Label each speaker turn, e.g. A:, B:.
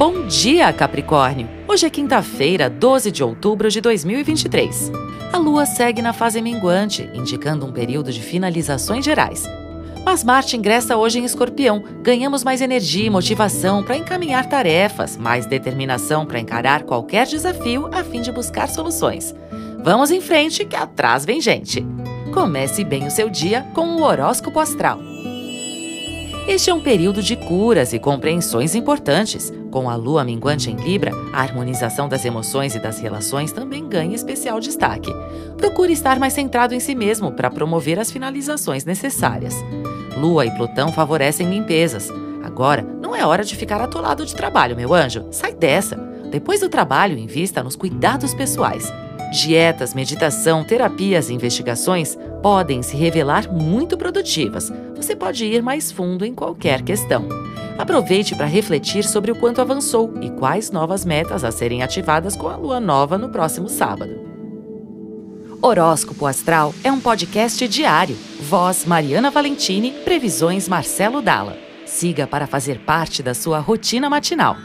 A: Bom dia, Capricórnio! Hoje é quinta-feira, 12 de outubro de 2023. A lua segue na fase minguante, indicando um período de finalizações gerais. Mas Marte ingressa hoje em Escorpião. Ganhamos mais energia e motivação para encaminhar tarefas, mais determinação para encarar qualquer desafio a fim de buscar soluções. Vamos em frente, que atrás vem gente. Comece bem o seu dia com o horóscopo astral. Este é um período de curas e compreensões importantes. Com a lua minguante em Libra, a harmonização das emoções e das relações também ganha especial destaque. Procure estar mais centrado em si mesmo para promover as finalizações necessárias. Lua e Plutão favorecem limpezas. Agora, não é hora de ficar atolado de trabalho, meu anjo. Sai dessa. Depois do trabalho, invista nos cuidados pessoais. Dietas, meditação, terapias e investigações podem se revelar muito produtivas. Você pode ir mais fundo em qualquer questão. Aproveite para refletir sobre o quanto avançou e quais novas metas a serem ativadas com a lua nova no próximo sábado. Horóscopo Astral é um podcast diário. Voz Mariana Valentini, previsões Marcelo Dalla. Siga para fazer parte da sua rotina matinal.